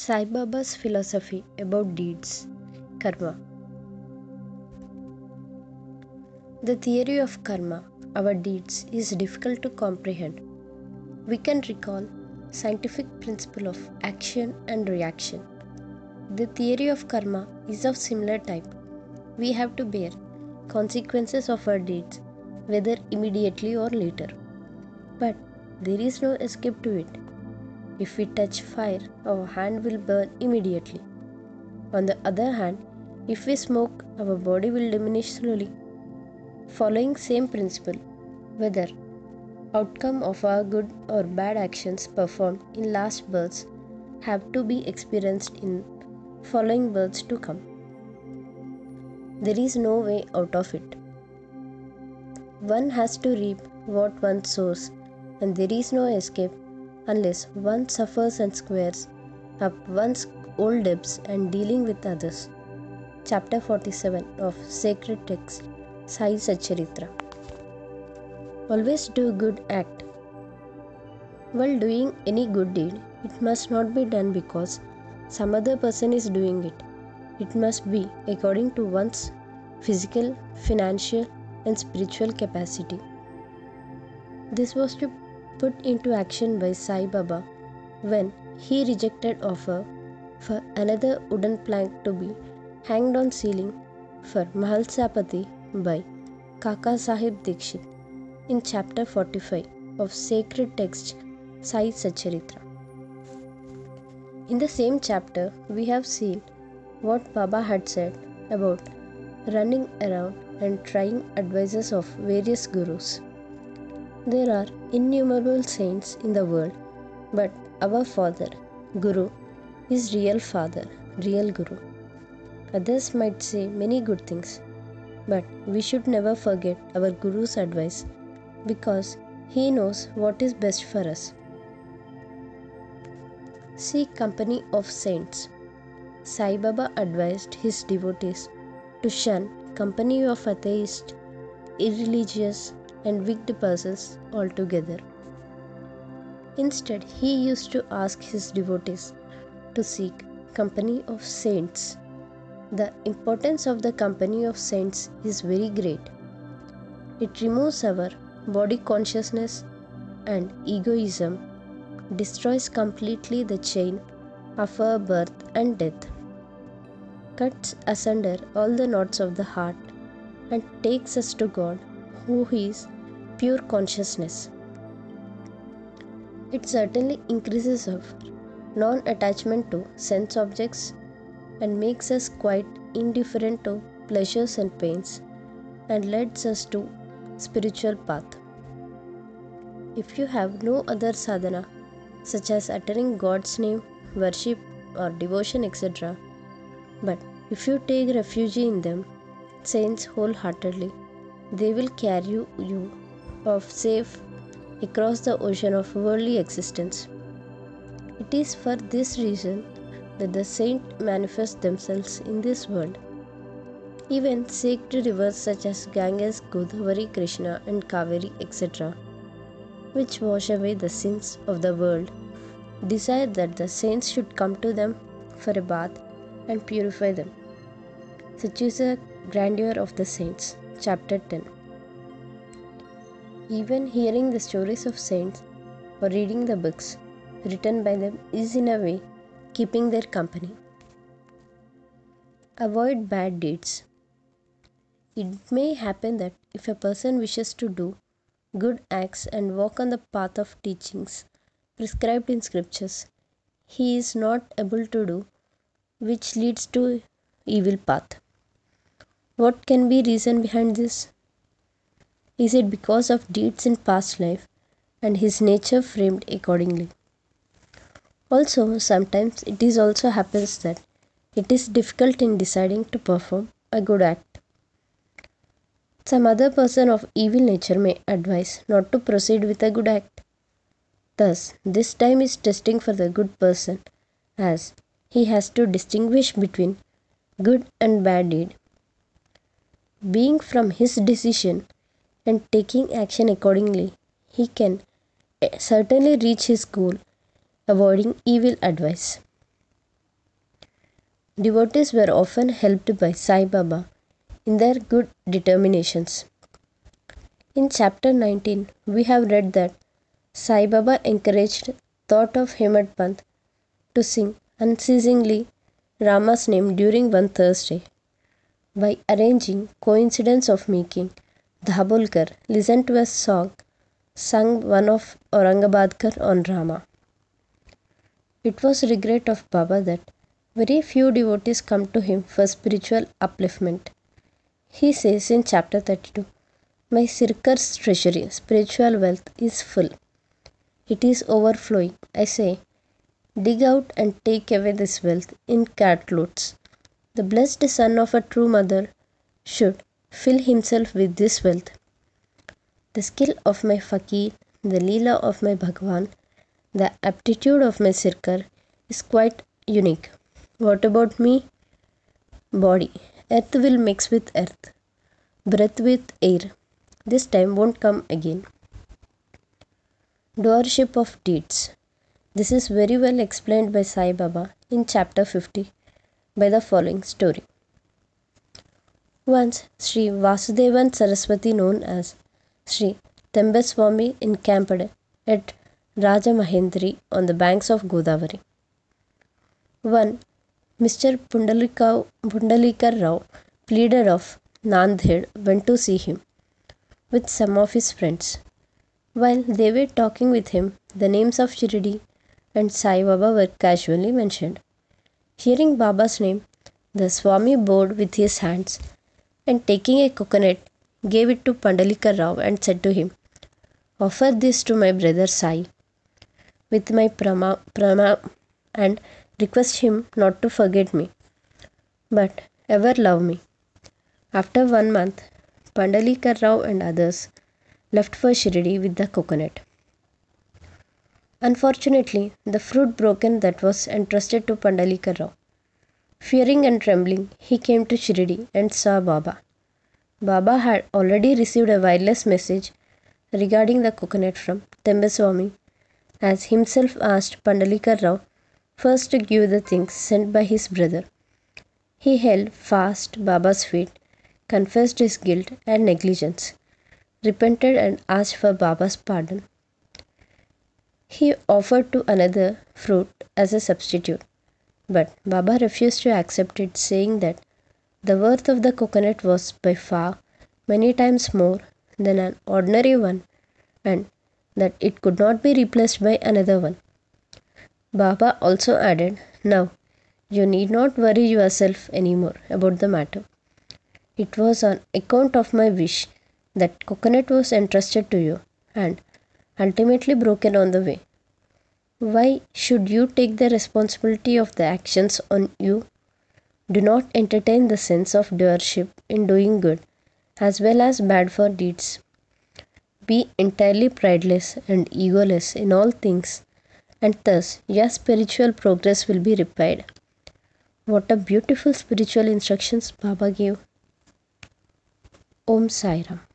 Sai Baba's philosophy about deeds, karma. The theory of karma, our deeds, is difficult to comprehend. We can recall scientific principle of action and reaction. The theory of karma is of similar type. We have to bear consequences of our deeds, whether immediately or later. But there is no escape to it. If we touch fire, our hand will burn immediately. On the other hand, if we smoke, our body will diminish slowly. Following same principle, whether outcome of our good or bad actions performed in last births have to be experienced in following births to come. There is no way out of it. One has to reap what one sows, and there is no escape unless one suffers and squares up one's old debts and dealing with others. Chapter 47 of Sacred Text Sai Satcharitra. Always do good act. While doing any good deed, it must not be done because some other person is doing it. It must be according to one's physical, financial, and spiritual capacity. This was to put into action by Sai Baba when he rejected offer for another wooden plank to be hanged on ceiling for Mahal Mahalsapati by Kaka Sahib Dikshit in chapter 45 of sacred text Sai Satcharitra. In the same chapter, we have seen what Baba had said about running around and trying advices of various gurus. There are innumerable saints in the world, but our Father, Guru, is real Father, real Guru. Others might say many good things, but we should never forget our Guru's advice because he knows what is best for us. Seek company of saints. Sai Baba advised his devotees to shun company of atheists, irreligious, and wicked persons altogether. Instead, he used to ask his devotees to seek company of saints. The importance of the company of saints is very great. It removes our body consciousness and egoism, destroys completely the chain of our birth and death, cuts asunder all the knots of the heart, and takes us to God who is pure consciousness. It certainly increases our non attachment to sense objects and makes us quite indifferent to pleasures and pains and leads us to spiritual path. If you have no other sadhana such as uttering God's name, worship or devotion etc. but if you take refuge in them, saints wholeheartedly, they will carry you off safe across the ocean of worldly existence. It is for this reason that the saints manifest themselves in this world. Even sacred rivers such as Ganges, Godavari, Krishna, and Kaveri, etc., which wash away the sins of the world, desire that the saints should come to them for a bath and purify them. Such is the grandeur of the saints. Chapter 10 Even hearing the stories of saints or reading the books written by them is in a way keeping their company. Avoid bad deeds. It may happen that if a person wishes to do good acts and walk on the path of teachings prescribed in scriptures, he is not able to do, which leads to evil path. What can be reason behind this? Is it because of deeds in past life and his nature framed accordingly? Also, sometimes it is also happens that it is difficult in deciding to perform a good act. Some other person of evil nature may advise not to proceed with a good act. Thus, this time is testing for the good person as he has to distinguish between good and bad deed. Being from his decision and taking action accordingly, he can eh, certainly reach his goal, avoiding evil advice. devotees were often helped by Sai Baba in their good determinations. In chapter 19, we have read that Sai Baba encouraged thought of Hemad to sing unceasingly Rama's name during one Thursday by arranging coincidence of making Dhabholkar listen to a song sung one of Aurangabadkar on Rama. It was regret of Baba that very few devotees come to him for spiritual upliftment. He says in chapter 32 My Sirkar's treasury, spiritual wealth, is full. It is overflowing. I say, dig out and take away this wealth in cartloads. The blessed son of a true mother should fill himself with this wealth. The skill of my fakir, the leela of my Bhagwan, the aptitude of my Sirkar is quite unique. What about me? Body. Earth will mix with earth. Breath with air. This time won't come again. Doership of deeds. This is very well explained by Sai Baba in chapter 50 by the following story. Once Sri Vasudevan Saraswati known as Sri Tembeswami encamped at Rajamahendri on the banks of Godavari. One, Mr. Pundalika Rao, pleader of Nanded, went to see him with some of his friends. While they were talking with him, the names of Shirdi and Sai Baba were casually mentioned. Hearing Baba's name, the Swami bowed with his hands and taking a coconut, gave it to Pandalika Rao and said to him, Offer this to my brother Sai with my pranam, pranam and request him not to forget me, but ever love me. After one month, Pandalika Rao and others left for Shirdi with the coconut. Unfortunately, the fruit broken that was entrusted to Pandalika Rao. Fearing and trembling, he came to Shirdi and saw Baba. Baba had already received a wireless message regarding the coconut from Tembeswami as himself asked Pandalika Rao first to give the things sent by his brother. He held fast Baba's feet, confessed his guilt and negligence, repented and asked for Baba's pardon. He offered to another fruit as a substitute, but Baba refused to accept it, saying that the worth of the coconut was by far many times more than an ordinary one and that it could not be replaced by another one. Baba also added, Now, you need not worry yourself anymore about the matter. It was on account of my wish that coconut was entrusted to you and ultimately broken on the way. Why should you take the responsibility of the actions on you? Do not entertain the sense of doership in doing good as well as bad for deeds. Be entirely prideless and egoless in all things, and thus your spiritual progress will be repaired. What a beautiful spiritual instructions Baba gave. Om Sai Ram.